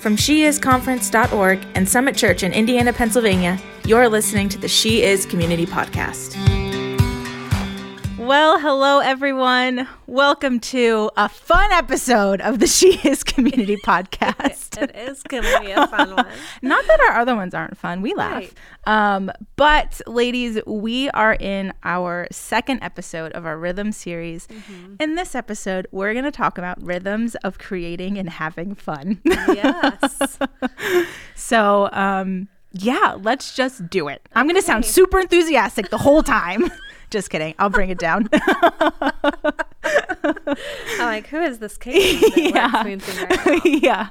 From sheisconference.org and Summit Church in Indiana, Pennsylvania, you're listening to the She Is Community Podcast. Well, hello everyone. Welcome to a fun episode of the She Is Community Podcast. it is going to be a fun one. Not that our other ones aren't fun. We laugh. Right. Um, but ladies, we are in our second episode of our rhythm series. In this episode, we're going to talk about rhythms of creating and having fun. Yes. So, um, yeah, let's just do it. I'm going to sound super enthusiastic the whole time. Just kidding. I'll bring it down. I'm like, who is this? Yeah. yeah. Right yeah.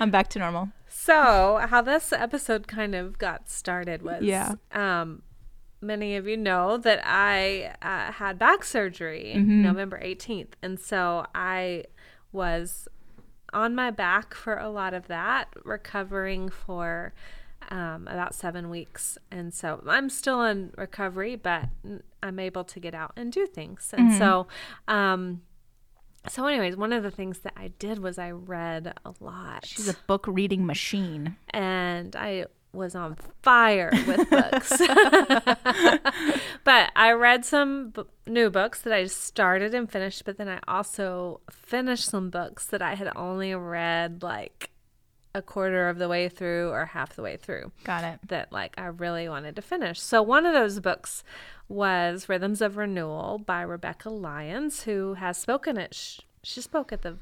I'm back to normal. So, how this episode kind of got started was Yeah. um, many of you know that I uh, had back surgery Mm-hmm. November 18th. And so I was on my back for a lot of that, recovering for um, about seven weeks. And so I'm still in recovery, but I'm able to get out and do things. Mm-hmm. And so, um, so anyways, one of the things that I did was I read a lot She's a book reading machine. and I was on fire with books. but I read some b- new books that I started and finished, but then I also finished some books that I had only read like a quarter of the way through or half the way through Got it. that like I really wanted to finish. So one of those books was Rhythms of Renewal by Rebekah Lyons, who has spoken at sh- she spoke at the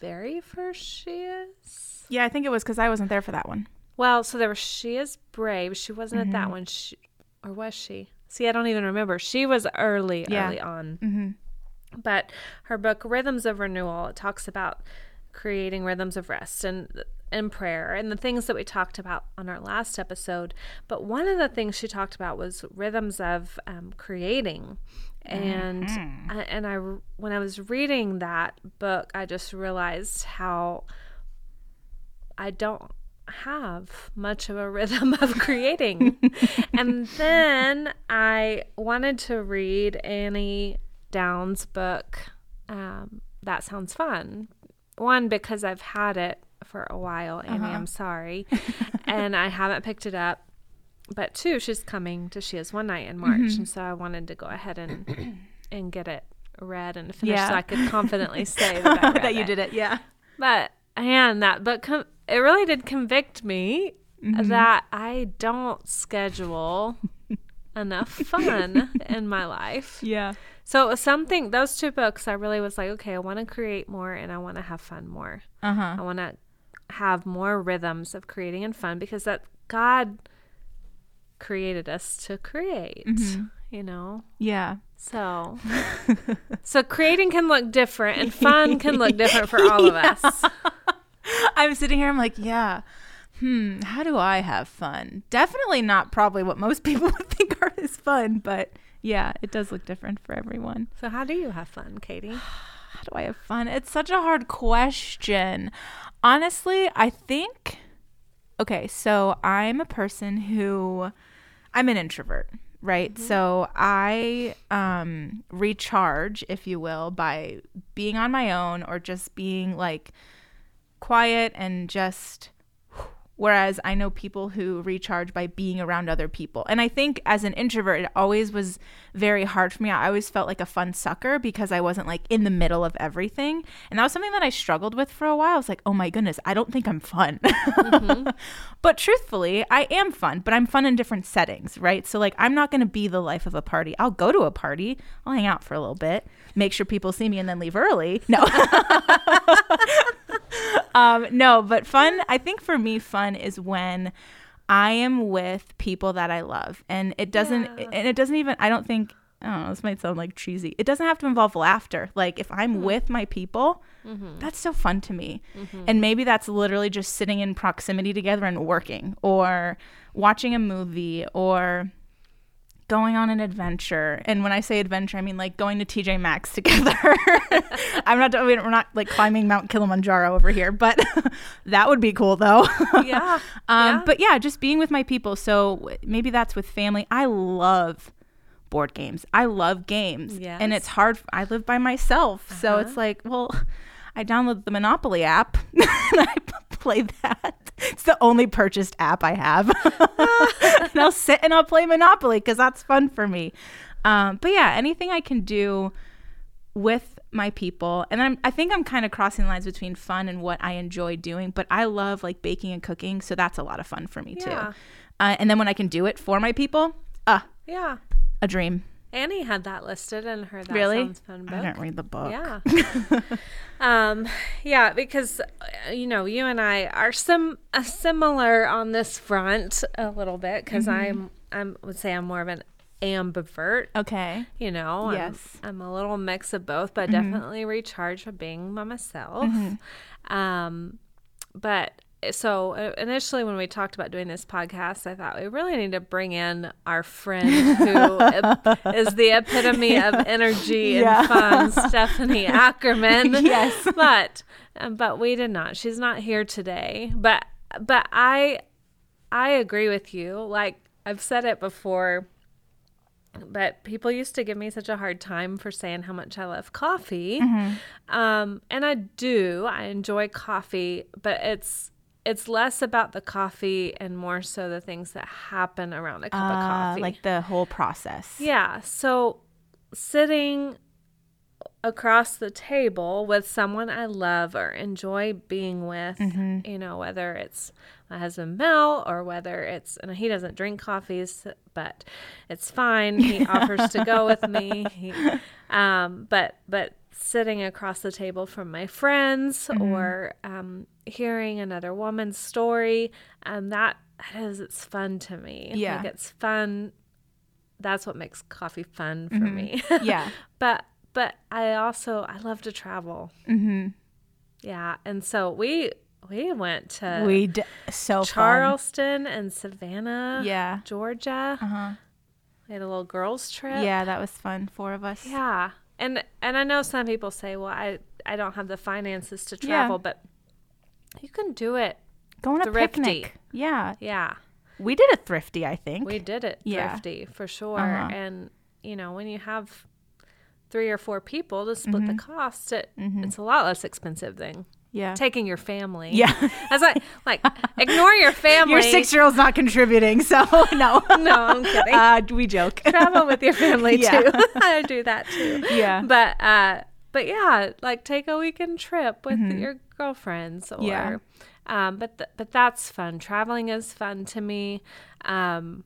very first she is Yeah, I think it was because I wasn't there for that one. well, so there was She is Brave. She wasn't at that one. She, or was she? See, I don't even remember. She was early, Yeah. early on. Mm-hmm. But her book, Rhythms of Renewal, it talks about creating rhythms of rest and and prayer and the things that we talked about on our last episode. But one of the things she talked about was rhythms of um, creating. And I, and I when I was reading that book, I just realized how I don't have much of a rhythm of creating. and then I wanted to read Annie Downs' book, um, That Sounds Fun. One, because I've had it for a while, Annie, I'm sorry. and I haven't picked it up. But two, she's coming to She Is One Night in March. And so I wanted to go ahead and and get it read and finished so I could confidently say that, that you it. did it. Yeah. But and that book com- it really did convict me Mm-hmm. that I don't schedule enough fun in my life. Yeah. So it was something those two books I really was like, okay, I want to create more and I want to have fun more. Uh huh. I want to have more rhythms of creating and fun because that God created us to create, Mm-hmm. you know. Yeah. So so creating can look different and fun can look different for all of us. I'm sitting here. I'm like, yeah. Hmm. How do I have fun? Definitely not probably what most people would think art is fun, but yeah, it does look different for everyone. So how do you have fun, Katie? How do I have fun? It's such a hard question. Honestly, I think okay, so I'm a person who I'm an introvert, right? So I um recharge, if you will, by being on my own or just being like quiet and just Whereas I know people who recharge by being around other people. And I think as an introvert, it always was very hard for me. I always felt like a fun sucker because I wasn't like in the middle of everything. And that was something that I struggled with for a while. I was like, oh my goodness, I don't think I'm fun. Mm-hmm. but truthfully, I am fun, but I'm fun in different settings, right? So, like, I'm not going to be the life of a party. I'll go to a party, I'll hang out for a little bit, make sure people see me, and then leave early. No. um, no, but fun, I think for me, fun is when I am with people that I love. And it doesn't, Yeah. and it doesn't even, I don't think, I don't know, this might sound like cheesy. It doesn't have to involve laughter. Like if I'm hmm. with my people, mm-hmm. that's so fun to me. Mm-hmm. And maybe that's literally just sitting in proximity together and working or watching a movie or going on an adventure. And when I say adventure, I mean like going to TJ Maxx together. I'm not, we're not like climbing Mount Kilimanjaro over here, but that would be cool though. Yeah. Um, Yeah. But yeah, just being with my people. So maybe that's with family. I love board games. I love games. And it's hard. I live by myself. So Uh-huh. it's like, well, I download the Monopoly app and I play that. It's the only purchased app I have. and I'll sit and I'll play Monopoly because that's fun for me. Um, but yeah, anything I can do with my people, and I'm, I think I'm kind of crossing lines between fun and what I enjoy doing. But I love like baking and cooking, so that's a lot of fun for me Yeah. too. Uh, and then when I can do it for my people, uh, Yeah. a dream. Annie had that listed in her That really? Sounds Fun book. I didn't read the book. Yeah. um, yeah, because uh, you know, you and I are some uh, similar on this front a little bit because Mm-hmm. I'm I'm would say I'm more of an ambivert. Okay. You know, I'm- Yes. I'm, a little mix of both, but Mm-hmm. definitely recharged for being by myself. Um, but so uh, initially, when we talked about doing this podcast, I thought we really need to bring in our friend who is the epitome of energy Yeah. and fun, Stephanie Ackerman. Yes. but um, but we did not. She's not here today. But but I I agree with you. Like I've said it before but people used to give me such a hard time for saying how much I love coffee. Um, and I do. I enjoy coffee, but it's it's less about the coffee and more so the things that happen around a cup of Uh, coffee. like the whole process. yeah. So sitting across the table with someone I love or enjoy being with, Mm-hmm. you know, whether it's my husband Mel or whether it's, and he doesn't drink coffees, but it's fine. He offers to go with me. He, um, but, but sitting across the table from my friends Mm-hmm. or um, hearing another woman's story, And that, that is, it's fun to me. Yeah. Like it's fun. That's what makes coffee fun for Mm-hmm. me. Yeah. but but I also I love to travel. Mm-hmm. Yeah, and so we we went to we d- so fun. Charleston and Savannah, Yeah. Georgia. Uh huh. We had a little girls trip. Yeah, that was fun. Four of us. yeah, and and I know some people say, well, I I don't have the finances to Yeah. travel, but you can do it. Going a Thrifty. picnic. Yeah. Yeah, We did a thrifty, I think. we did it Yeah. thrifty for sure. Uh-huh. And you know when you have three or four people to split Mm-hmm. the cost, it it's a lot less expensive than yeah. taking your family. yeah. As I like, ignore your family. Your six year old's not contributing, so no. No, I'm kidding. Uh, we joke. Travel with your family Yeah. too. I do that too. Yeah. But uh, but yeah, like take a weekend trip with your girlfriends or. Mm-hmm. Yeah. Um, but th- but that's fun. Traveling is fun to me. Um,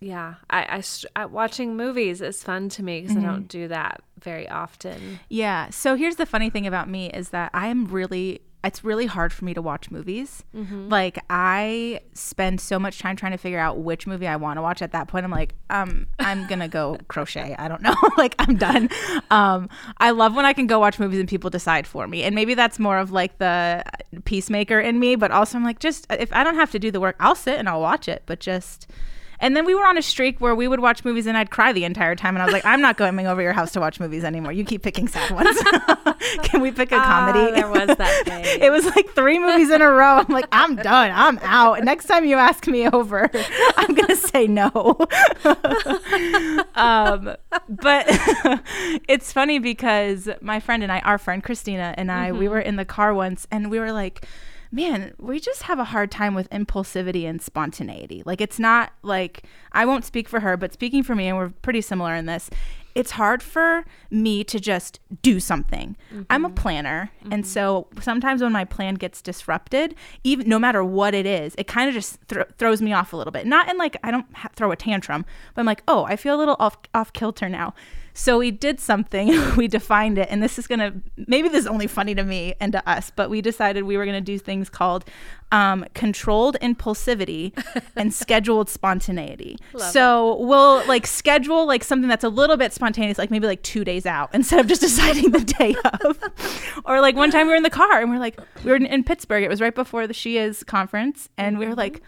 yeah, I, I, watching movies is fun to me because Mm-hmm. I don't do that very often. Yeah. So here's the funny thing about me is that I'm really it's really hard for me to watch movies. Like I spend so much time trying to figure out which movie I want to watch. At that point, I'm like, um, I'm gonna go crochet. I don't know. like I'm done. Um, I love when I can go watch movies and people decide for me. And maybe that's more of like the peacemaker in me. But also, I'm like, just if I don't have to do the work, I'll sit and I'll watch it. But just and then we were on a streak where we would watch movies and I'd cry the entire time. And I was like, I'm not going over your house to watch movies anymore. You keep picking sad ones. Can we pick a comedy? Ah, there was that day. it was like three movies in a row. I'm like, I'm done. I'm out. Next time you ask me over, I'm going to say no. um, but it's funny because my friend and I, our friend Christina and I, we were in the car once and we were like, man, we just have a hard time with impulsivity and spontaneity. Like, it's not like, I won't speak for her, but speaking for me, and we're pretty similar in this, it's hard for me to just do something. I'm a mm-hmm. planner. And mm-hmm. so sometimes when my plan gets disrupted, even no matter what it is, it kind of just thro- throws me off a little bit. Not in like, I don't ha- throw a tantrum, but I'm like, oh, I feel a little off, off kilter now. So we did something, we defined it, and this is gonna maybe this is only funny to me and to us, but we decided we were gonna do things called um, controlled impulsivity and scheduled spontaneity. so we'll like schedule like something that's a little bit spontaneous, like maybe like two days out instead of just deciding the day of. or like one time we were in the car and we are like, we were in, in Pittsburgh. It was right before the She Is conference, and we were like,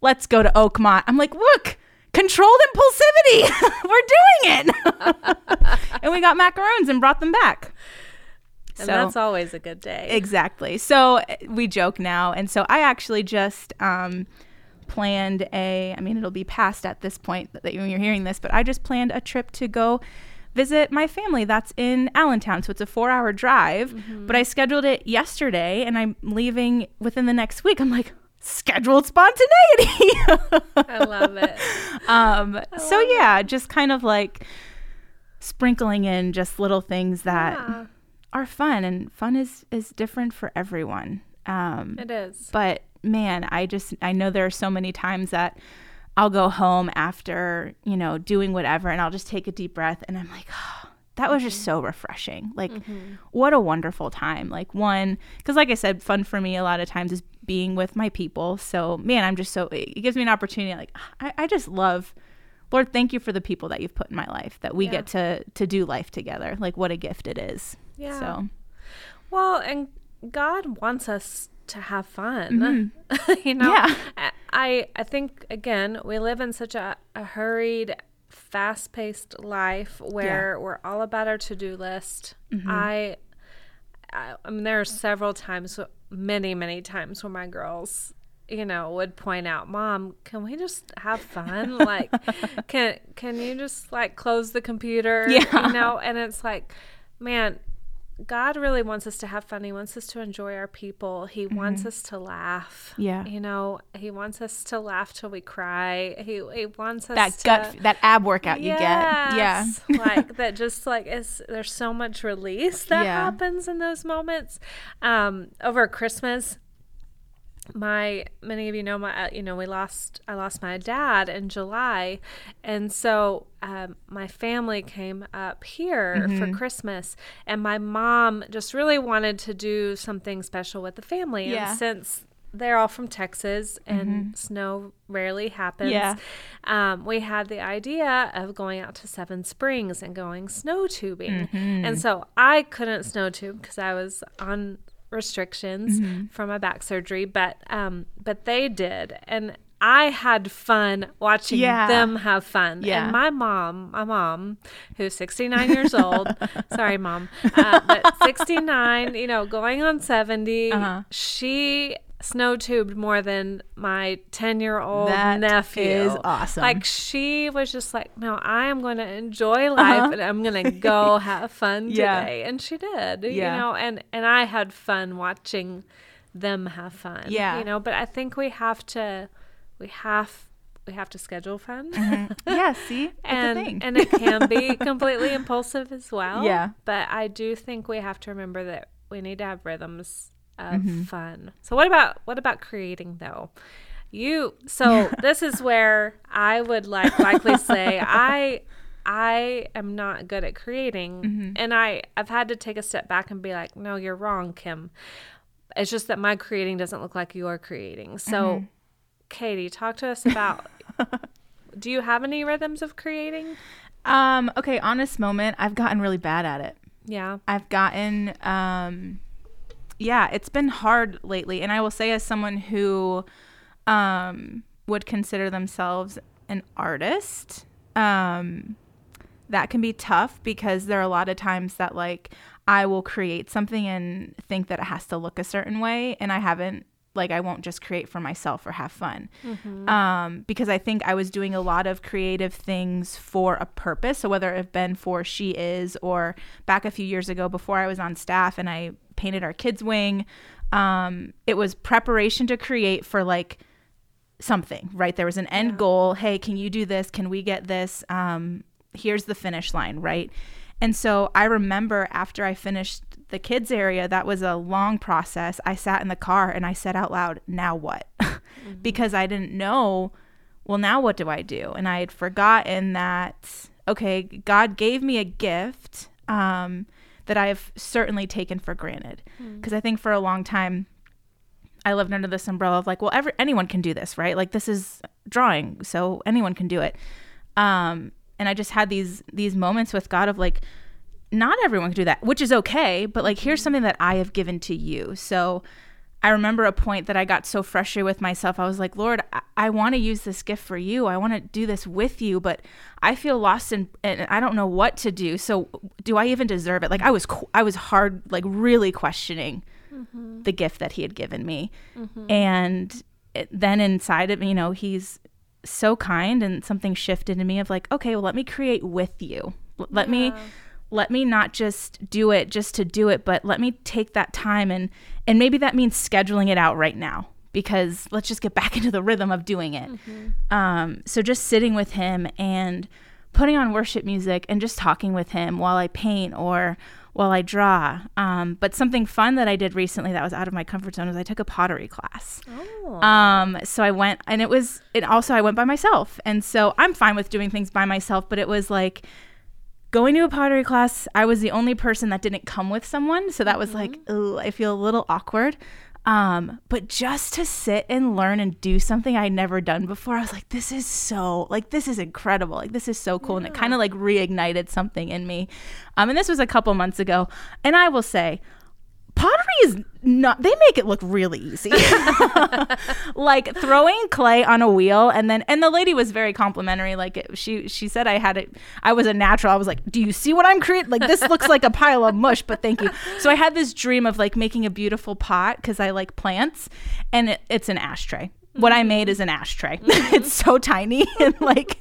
let's go to Oakmont. I'm like, look. Controlled impulsivity. We're doing it. and we got macaroons and brought them back. and that's always a good day. Exactly. So uh, we joke now. And so I actually just um, planned a, I mean, it'll be past at this point that when you're hearing this, but I just planned a trip to go visit my family that's in Allentown. So it's a four hour drive, Mm-hmm. but I scheduled it yesterday and I'm leaving within the next week. I'm like, scheduled spontaneity. I love it. um, so yeah, just kind of like sprinkling in just little things that Yeah, are fun and fun is, is different for everyone. Um, it is. but man i just i know there are so many times that i'll go home after you know doing whatever and i'll just take a deep breath and i'm like oh, that was just mm-hmm. so refreshing. Like mm-hmm. what a wonderful time. Like one because like i said fun for me a lot of times is being with my people. So man i'm just so it gives me an opportunity like ah, i, I just love lord thank you for the people that you've put in my life that we Yeah. get to to do life together. Like what a gift it is. Yeah. so. Well, and God wants us to have fun. Mm-hmm. you know, Yeah. I I think again we live in such a, a hurried, fast paced life where we're all about our to do list. Mm-hmm. I, I I mean there are several times, many many times, where my girls. You know, would point out, Mom, can we just have fun? like, can can you just like close the computer? Yeah. You know, and it's like, man, God really wants us to have fun. He wants us to enjoy our people. He wants us to laugh. Mm-hmm. Yeah. You know, he wants us to laugh till we cry. He he wants us that to gut that ab workout you get yeah Yes. like that just like is there's so much release that Yeah. happens in those moments. Um over Christmas my many of you know my uh, you know we lost I lost my dad in July. And so um, my family came up here for Christmas. And my mom just really wanted to do something special with the family. Yeah. and since they're all from Texas and snow rarely happens Yeah. um, we had the idea of going out to Seven Springs and going snow tubing and so I couldn't snow tube because I was on restrictions Mm-hmm. from my back surgery, but um, but they did, and I had fun watching Yeah. them have fun. Yeah. And my mom, my mom, who's 69 years old, sorry, mom, uh, but 69, you know, going on 70, Uh-huh. she snow tubed more than my 10 year old nephew. is awesome. Like she was just like, no, I am going to enjoy life and I'm going to go have fun Uh-huh. Yeah. today. And she did, Yeah. you know, and, and I had fun watching them have fun. Yeah. You know, but I think we have to, we have, we have to schedule fun. yeah see it's a And, thing and it can be completely impulsive as well. Yeah. But I do think we have to remember that we need to have rhythms of Mm-hmm. fun. So what about what about creating though? You so this is where I would like likely say I I am not good at creating Mm-hmm. and I I've had to take a step back and be like, "No, you're wrong, Kim." It's just that my creating doesn't look like you're creating. So Mm-hmm. Katie, talk to us about do you have any rhythms of creating? um okay honest moment i've gotten really bad at it Yeah. I've gotten um yeah, it's been hard lately and I will say as someone who um would consider themselves an artist, um that can be tough because there are a lot of times that like I will create something and think that it has to look a certain way and I haven't like I won't just create for myself or have fun. Um, because I think I was doing a lot of creative things for a purpose. So whether it have been for She Is or back a few years ago before I was on staff and I painted our kids' wing, um, it was preparation to create for like something, right? There was an end goal. Hey, can you do this? Can we get this? Um, here's the finish line, right? And so I remember after I finished the kids area, that was a long process. I sat in the car and I said out loud, now what? because I didn't know, well, now what do I do? And I had forgotten that, okay, God gave me a gift um, that I've certainly taken for granted. Because I think for a long time, I lived under this umbrella of like, well, every, anyone can do this, right? Like this is drawing, so anyone can do it. Um, and I just had these these moments with God of like, not everyone can do that, which is okay, but like here's something that I have given to you. So I remember a point that I got so frustrated with myself. I was like, Lord, I, I want to use this gift for you. I want to do this with you, but I feel lost and, and I don't know what to do. So do I even deserve it? Like I was, I was hard, like really questioning mm-hmm. the gift that he had given me. Mm-hmm. And it, then inside of me, you know, he's so kind and something shifted in me of like, okay, well, let me create with you L- let me let me not just do it just to do it, but let me take that time and and maybe that means scheduling it out right now because let's just get back into the rhythm of doing it. Um, so just sitting with him and putting on worship music and just talking with him while I paint or while I draw. Um, but something fun that I did recently that was out of my comfort zone was I took a pottery class. Oh. Um, so I went, and it was, it also, I went by myself. And so I'm fine with doing things by myself, but it was like going to a pottery class. I was the only person that didn't come with someone. So that was like, oh, I feel a little awkward. Um, but just to sit and learn and do something I'd never done before, I was like, this is so, like, this is incredible. Like, this is so cool. And it kind of like reignited something in me. Um, and this was a couple months ago. And I will say, pottery is not they make it look really easy. Like throwing clay on a wheel and then and the lady was very complimentary like it, she she said i had it i was a natural i was like do you see what i'm creating like this looks like a pile of mush but thank you. So i had this dream of like making a beautiful pot because i like plants and it, it's an ashtray what I made is an ashtray. it's so tiny and like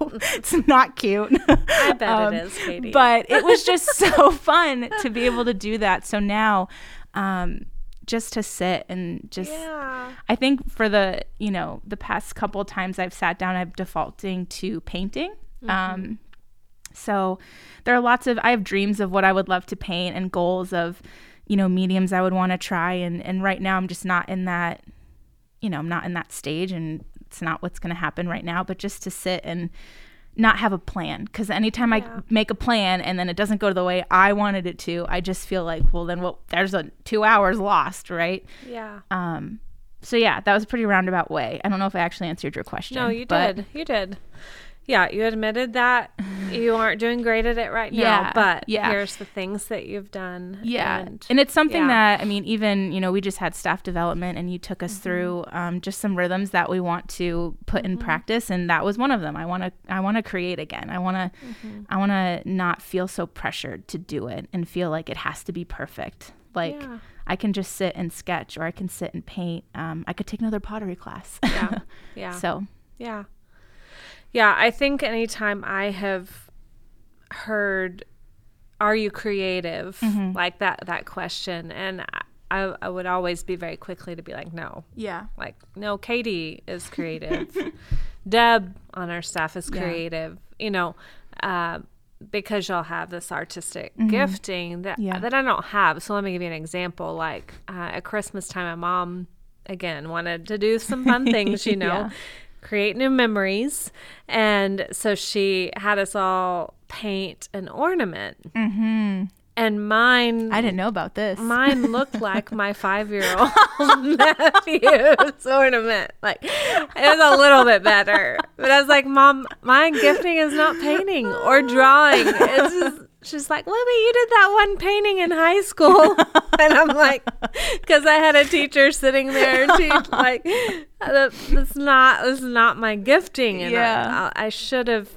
it's not cute. I bet Um, it is, Katie. But it was just so fun to be able to do that. So now, um, just to sit and just, yeah. I think for the, you know, the past couple times I've sat down, I'm defaulting to painting. Um, so there are lots of, I have dreams of what I would love to paint and goals of, you know, mediums I would want to try. And, and right now I'm just not in that, you know, I'm not in that stage and it's not what's going to happen right now, but just to sit and not have a plan. Because anytime Yeah. I make a plan and then it doesn't go the way I wanted it to, I just feel like, well, then well, there's a two hours lost, right? Yeah. Um, so yeah, that was a pretty roundabout way. I don't know if I actually answered your question. No, you did. You did. Yeah, you admitted that you aren't doing great at it right now, Yeah, but yeah. here's the things that you've done. Yeah. And, And, it's something yeah. that, I mean, even, you know, we just had staff development and you took Mm-hmm. us through um, just some rhythms that we want to put in Mm-hmm. practice. And that was one of them. I want to, I want to create again. I want to, Mm-hmm. I want to not feel so pressured to do it and feel like it has to be perfect. Like Yeah. I can just sit and sketch or I can sit and paint. Um, I could take another pottery class. yeah. Yeah. so Yeah. Yeah, I think anytime I have heard are you creative? Mm-hmm. Like that that question and I, I would always be very quickly to be like no. yeah. Like no, Katie is creative. Deb on our staff is Yeah. creative. You know, uh, because y'all have this artistic gifting that Mm-hmm. Yeah. that I don't have. So let me give you an example. Like uh, at Christmas time, my mom again wanted to do some fun things. You know, Yeah. Create new memories, and so she had us all paint an ornament. Mm-hmm. And mine I didn't know about this. Mine looked like my five year old nephew's ornament. Like it was a little bit better. But I was like, Mom, my gifting is not painting or drawing. It's just she's like, Libby, you did that one painting in high school. And I'm like, because I had a teacher sitting there and she's like, "That- that's not that's not my gifting. And Yeah. I, I should have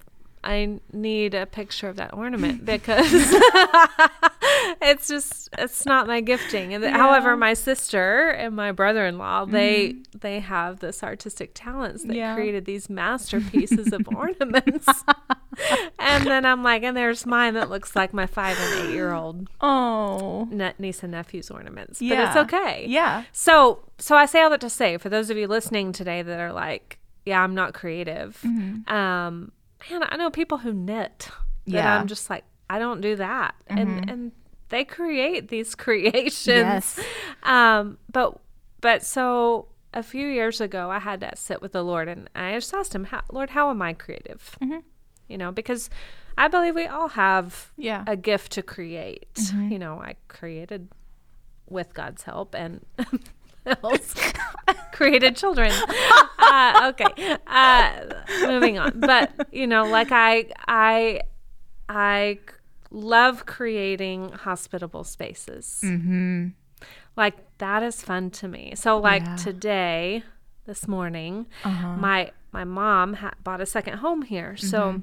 I need a picture of that ornament because it's just it's not my gifting. And however, my sister and my brother-in-law they they have this artistic talents that Mm-hmm. Yeah. created these masterpieces of ornaments. and then I'm like, and there's mine that looks like my five and eight year old oh. ne- niece and nephew's ornaments. Yeah. But it's okay. Yeah. So so I say all that to say for those of you listening today that are like, yeah, I'm not creative. Mm-hmm. Um, man, I know people who knit. Yeah. Mm-hmm. I'm just like, I don't do that, and and they create these creations. Yes. Um, but but so a few years ago, I had to sit with the Lord, and I just asked him, how, Lord, how am I creative? Mhm. You know, because I believe we all have Yeah. a gift to create. Mm-hmm. You know, I created with God's help and else created children. Uh, okay, uh, moving on. But you know, like I, I, I love creating hospitable spaces. Mm-hmm. Like that is fun to me. So like Yeah. today, this morning, Uh-huh. my my mom ha- bought a second home here, so Mm-hmm.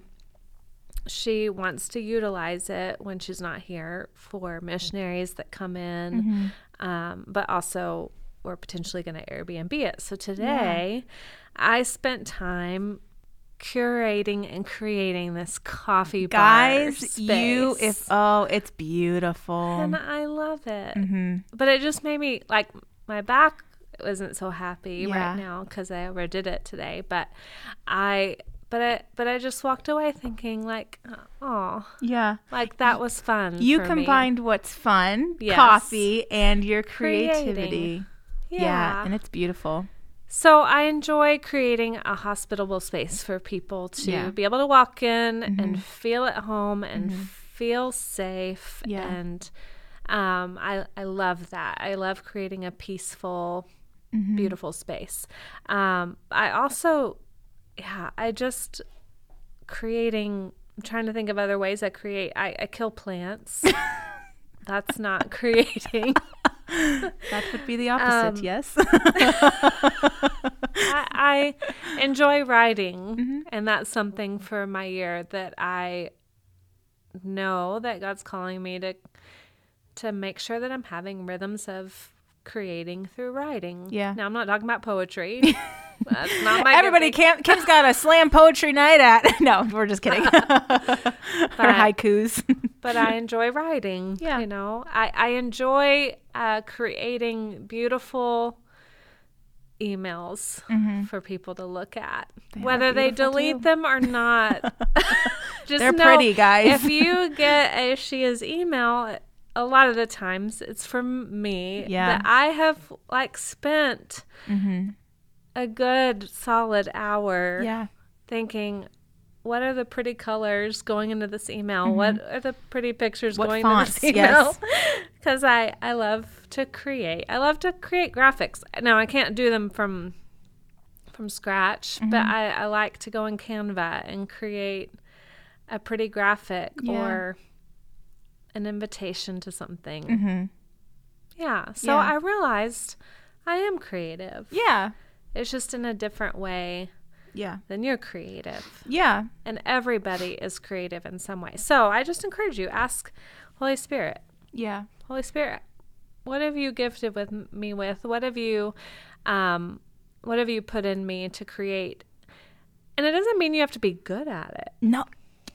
she wants to utilize it when she's not here for missionaries that come in, Mm-hmm. um, but also we're potentially going to Airbnb it. So today, I spent time curating and creating this coffee bar Guys, you if oh, it's beautiful. and I love it. hmm But it just made me like my back wasn't so happy Yeah. right now because I overdid it today. But I, but I, but I just walked away thinking like, oh, Yeah. like that was fun. You for me. combined what's fun, Yes. coffee, and your Creating. Creativity. yeah. and it's beautiful. So I enjoy creating a hospitable space for people to Yeah. be able to walk in Mhm. and feel at home and Mhm. feel safe. Yeah. And um, I I love that. I love creating a peaceful, Mhm. beautiful space. Um, I also, yeah, I just creating. I'm trying to think of other ways I create. I, I kill plants. That's not creating. That would be the opposite, Um, yes. I, I enjoy writing, Mhm. and that's something for my year that I know that God's calling me to to make sure that I'm having rhythms of creating through writing. Yeah. Now I'm not talking about poetry. that's not my Everybody. Kim, Kim's got a slam poetry night at. No, we're just kidding. Her haikus. But I enjoy writing. Yeah. You know, I, I enjoy uh, creating beautiful emails Mhm. for people to look at, They whether they delete too. them or not. Just They're pretty, guys. if you get a She Is email, a lot of the times it's from me. Yeah. That I have like spent hmm a good solid hour Yeah. thinking what are the pretty colors going into this email what are the pretty pictures Mm-hmm. What going fonts, into this email yes. because i i love to create i love to create graphics now i can't do them from from scratch but Mm-hmm. I, I like to go in canva and create a pretty graphic Yeah. or an invitation to something hmm yeah so Yeah. i realized i am creative Yeah. it's just in a different way Yeah. then you're creative Yeah. and everybody is creative in some way. So I just encourage you ask Holy Spirit, Yeah. Holy Spirit, what have you gifted with me with? What have you um what have you put in me to create? And it doesn't mean you have to be good at it. No,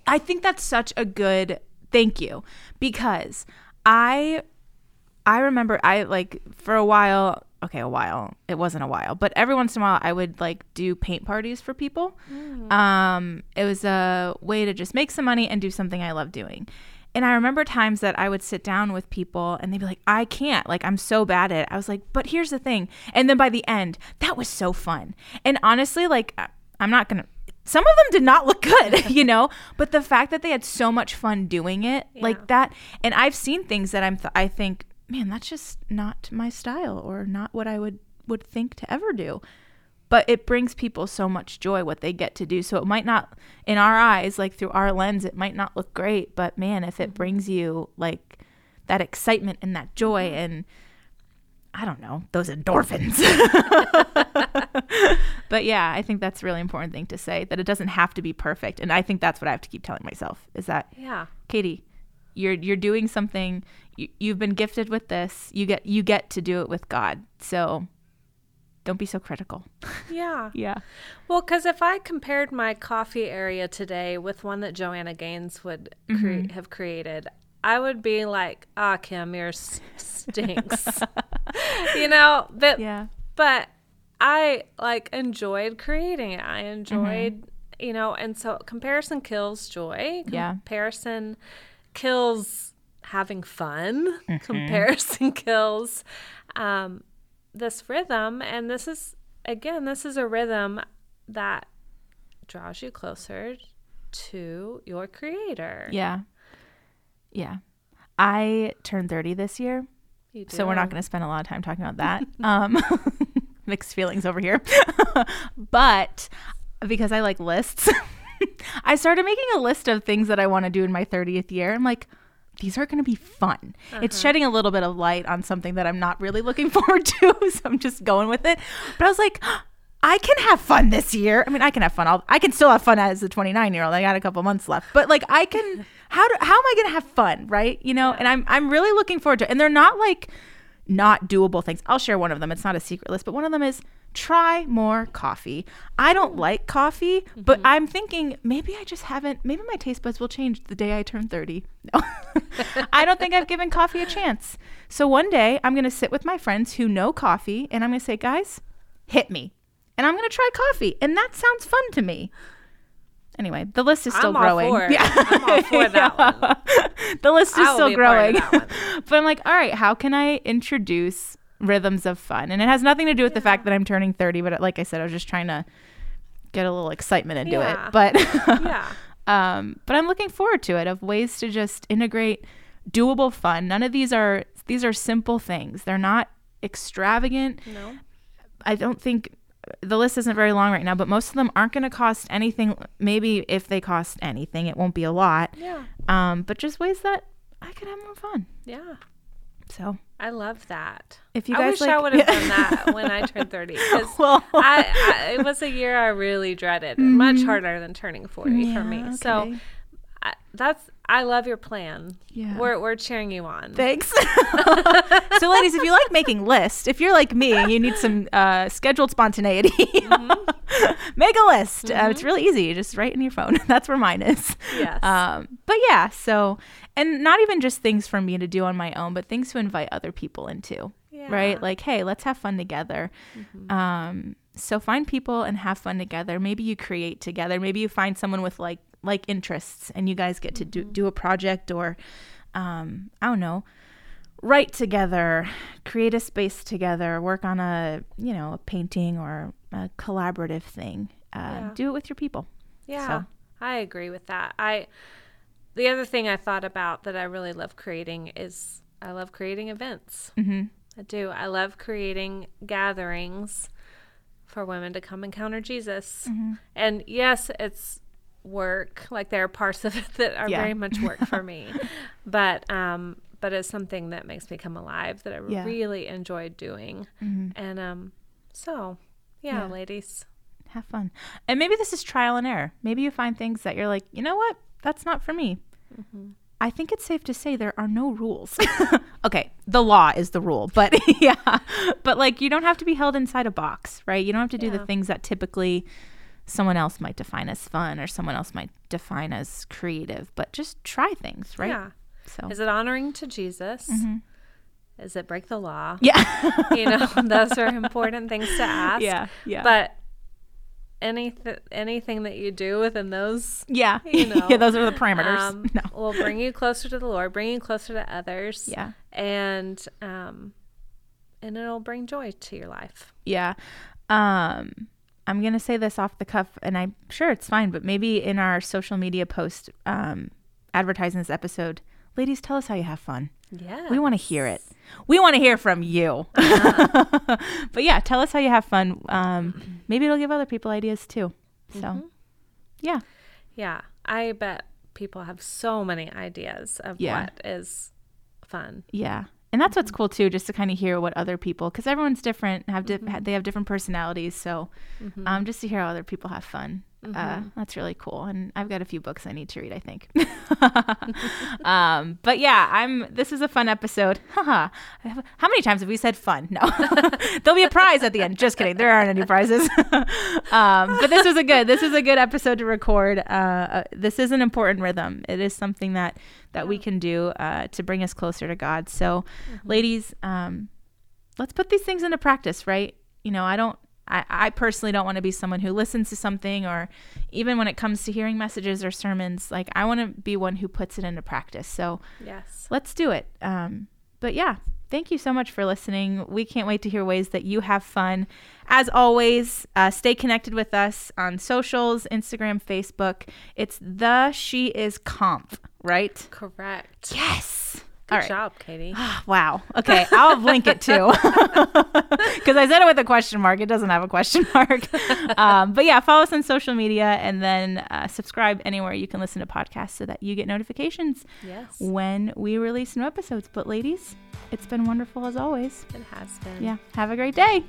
I think that's such a good thank you because I I remember I like for a while, okay, a while. It wasn't a while, but every once in a while I would like do paint parties for people. Um it was a way to just make some money and do something I love doing. And I remember times that I would sit down with people and they'd be like, I can't. Like, I'm so bad at it. I was like, but here's the thing. And then by the end, that was so fun. And honestly, like, I'm not going to, some of them did not look good, you know? But the fact that they had so much fun doing it, Yeah. like that. And I've seen things that I'm, th- I think, man, that's just not my style or not what I would, would think to ever do but it brings people so much joy what they get to do. So it might not, in our eyes, like through our lens, it might not look great, but man, if it mm-hmm. brings you like that excitement and that joy mm-hmm. and I don't know, those endorphins. but yeah, I think that's a really important thing to say that it doesn't have to be perfect. And I think that's what I have to keep telling myself is that Yeah. Katie, you're you're doing something you, you've been gifted with this. You get you get to do it with God. So don't be so critical. Yeah. Yeah. Well, because if I compared my coffee area today with one that Joanna Gaines would cre- have created, I would be like, "Ah, Kim, yours stinks." you know, but Yeah. but I like enjoyed creating it. I enjoyed, you know, and so comparison kills joy. Yeah. Comparison kills having fun. Comparison kills um, this rhythm. And this is, again, this is a rhythm that draws you closer to your creator. Yeah. Yeah. I turned 30 this year, so we're not going to spend a lot of time talking about that. um mixed feelings over here. but because I like lists, I started making a list of things that I want to do in my 30th year. I'm like these are going to be fun. It's uh-huh. shedding a little bit of light on something that I'm not really looking forward to, so I'm just going with it. But I was like, I can have fun this year. I mean, I can have fun. I'll, I can still have fun as a 29 year old. I got a couple months left, but like I can. How do, how am I going to have fun, right? You know, and I'm I'm really looking forward to. it. And they're not like not doable things. I'll share one of them. It's not a secret list, but one of them is try more coffee. I don't mm-hmm. like coffee, but mm-hmm. I'm thinking maybe I just haven't, maybe my taste buds will change the day I turn 30. No, I don't think I've given coffee a chance. So one day I'm going to sit with my friends who know coffee and I'm going to say, guys, hit me. And I'm going to try coffee. And that sounds fun to me. Anyway, the list is still I'm growing. it. I'm all for that one. the list is still be a part of growing. but I'm like, all right, how can I introduce rhythms of fun? And it has nothing to do with the fact that I'm turning 30, but like I said, I was just trying to get a little excitement into Yeah. it. But Yeah. um but I'm looking forward to it of ways to just integrate doable fun. None of these are these are simple things. They're not extravagant. No. I don't think the list isn't very long right now, but most of them aren't going to cost anything. Maybe if they cost anything, it won't be a lot. Yeah. Um, but just ways that I could have more fun. Yeah. So I love that. if you guys I wish I would have done that when I turned 30. 'cause well, I, I, it was a year I really dreaded, much harder than turning 40 for me. Mm-hmm. So. I, that's, I love your plan. Yeah. We're, we're cheering you on. Thanks. so, ladies, if you like making lists, if you're like me you need some uh, scheduled spontaneity, make a list. Uh, it's really easy. You just write in your phone. That's where mine is. Yes. Um, but yeah, so, and not even just things for me to do on my own, but things to invite other people into. Right? Like, hey, let's have fun together. Um, so find people and have fun together. Maybe you create together. Maybe you find someone with like like interests and you guys get to do, do a project or um, I don't know, write together, create a space together, work on a, you know, a painting or a collaborative thing. Uh, Yeah. Do it with your people. Yeah, So- I agree with that. I the other thing I thought about that I really love creating is I love creating events. Mm-hmm. I do. I love creating gatherings for women to come encounter Jesus. Mm-hmm. And yes, it's work. Like there are parts of it that are Yeah. very much work for me. but um but it's something that makes me come alive that I Yeah. really enjoy doing. And um so yeah, Yeah. ladies. Have fun. And maybe this is trial and error. Maybe you find things that you're like, you know what? That's not for me. I think it's safe to say there are no rules. okay, the law is the rule, but yeah, but like you don't have to be held inside a box, right? You don't have to do the things that typically someone else might define as fun or someone else might define as creative, but just try things, right? Yeah. So, Is it honoring to Jesus? Mm-hmm. Is it break the law? yeah. You know, those are important things to ask. yeah. Yeah. But anything anything that you do within those yeah. you know, yeah, those are the parameters. um, no. will bring you closer to the Lord, bring you closer to others. Yeah. And um and it'll bring joy to your life. Yeah. Um I'm to say this off the cuff and I'm sure it's fine, but maybe in our social media post um advertising this episode, ladies tell us how you have fun. Yeah. We want to hear it. We want to hear from you. but yeah, tell us how you have fun. Um maybe it'll give other people ideas too. So yeah. Yeah. I bet people have so many ideas of Yeah. what is fun. Yeah. And that's what's cool too, just to kind of hear what other people, because everyone's different, have di- they have different personalities. So, um, just to hear how other people have fun, uh, that's really cool. And I've got a few books I need to read, I think. um, but yeah, I'm. This is a fun episode. Haha. how many times have we said fun? No, there'll be a prize at the end. Just kidding. There aren't any prizes. um, but this was a good. This is a good episode to record. Uh, uh, this is an important rhythm. It is something that that we can do uh, to bring us closer to God. So, ladies, um, let's put these things into practice, right? You know, I don't. I, I personally don't want to be someone who listens to something or even when it comes to hearing messages or sermons, like I want to be one who puts it into practice. So Yes. let's do it. Um, but yeah, thank you so much for listening. We can't wait to hear ways that you have fun. As always, uh, stay connected with us on socials, Instagram, Facebook. It's the She Is Comp, right? Correct. Yes. Good All right. job, Katie. Wow. Okay. I'll link it too. Because I said it with a question mark. It doesn't have a question mark. Um, but yeah, follow us on social media and then uh, subscribe anywhere you can listen to podcasts so that you get notifications Yes. when we release new episodes. But ladies, it's been wonderful as always. It has been. Yeah. Have a great day.